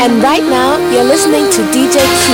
And right now, you're listening to DJ Q.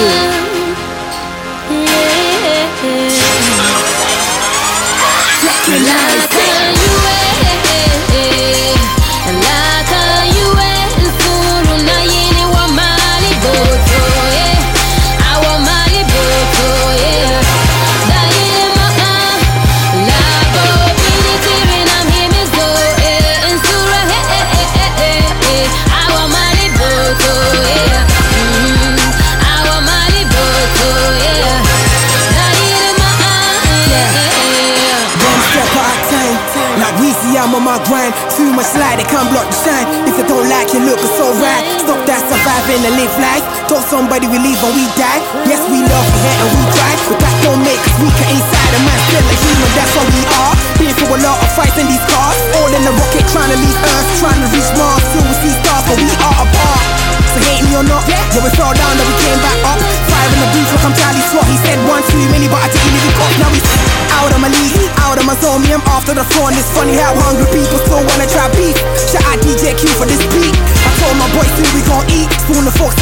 I'm on my grind. Too much light, they can't block the shine. If they don't like you, look, it's alright. Stop that surviving and live life. Thought somebody will leave when we die. Yes, we love, we hate, and we cry. But that don't make us weaker inside. A man still a human, that's what we are. Been through a lot of fights in these cars. All in the rocket, trying to leave Earth, trying to reach Mars. Still we see stars, but we are apart. So hate me or not, yeah, we fell down, then we came back up. Fire in the booth, like I'm Charlie Sloth. He said one too many, but I didn't even. The phone. It's funny how hungry people still wanna try beef. Shout out DJ Q for this beat. I told my boys soon we gon' eat. Spoon the forks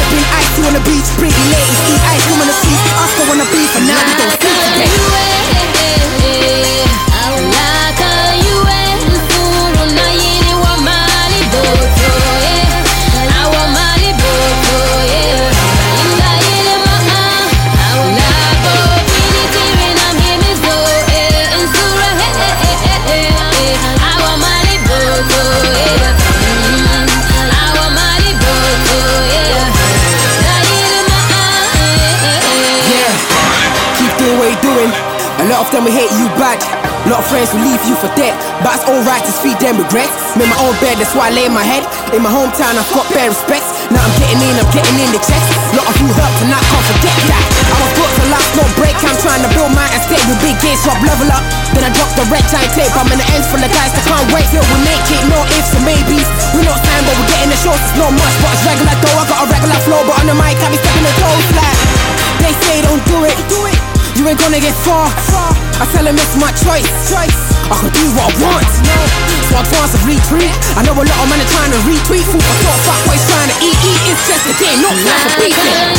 lot of them will hate you bad. A lot of friends will leave you for dead. But it's alright to feed them regrets. Made my own bed, that's why I lay my head. In my hometown, I've got bare respect. Now I'm getting in, I'm getting in the checks. Lot of you helped and I can't forget that. I was brought to last, no break. I'm trying to build my estate with big gates, so I level up. Then I drop the red giant tape. I'm in the ends full of guys that can't wait till we make it. No ifs or maybes. We're not signed, but we're getting the shows. It's not much, but it's regular though. I got a regular flow, but on the mic, I be stepping Gonna get far. I tell him it's my choice. I can do what I want. So I advance a retreat. I know a lot of men are trying to retweet. Food for thought, fuck boys trying to eat. Eat, it's just a game, not time for beefing.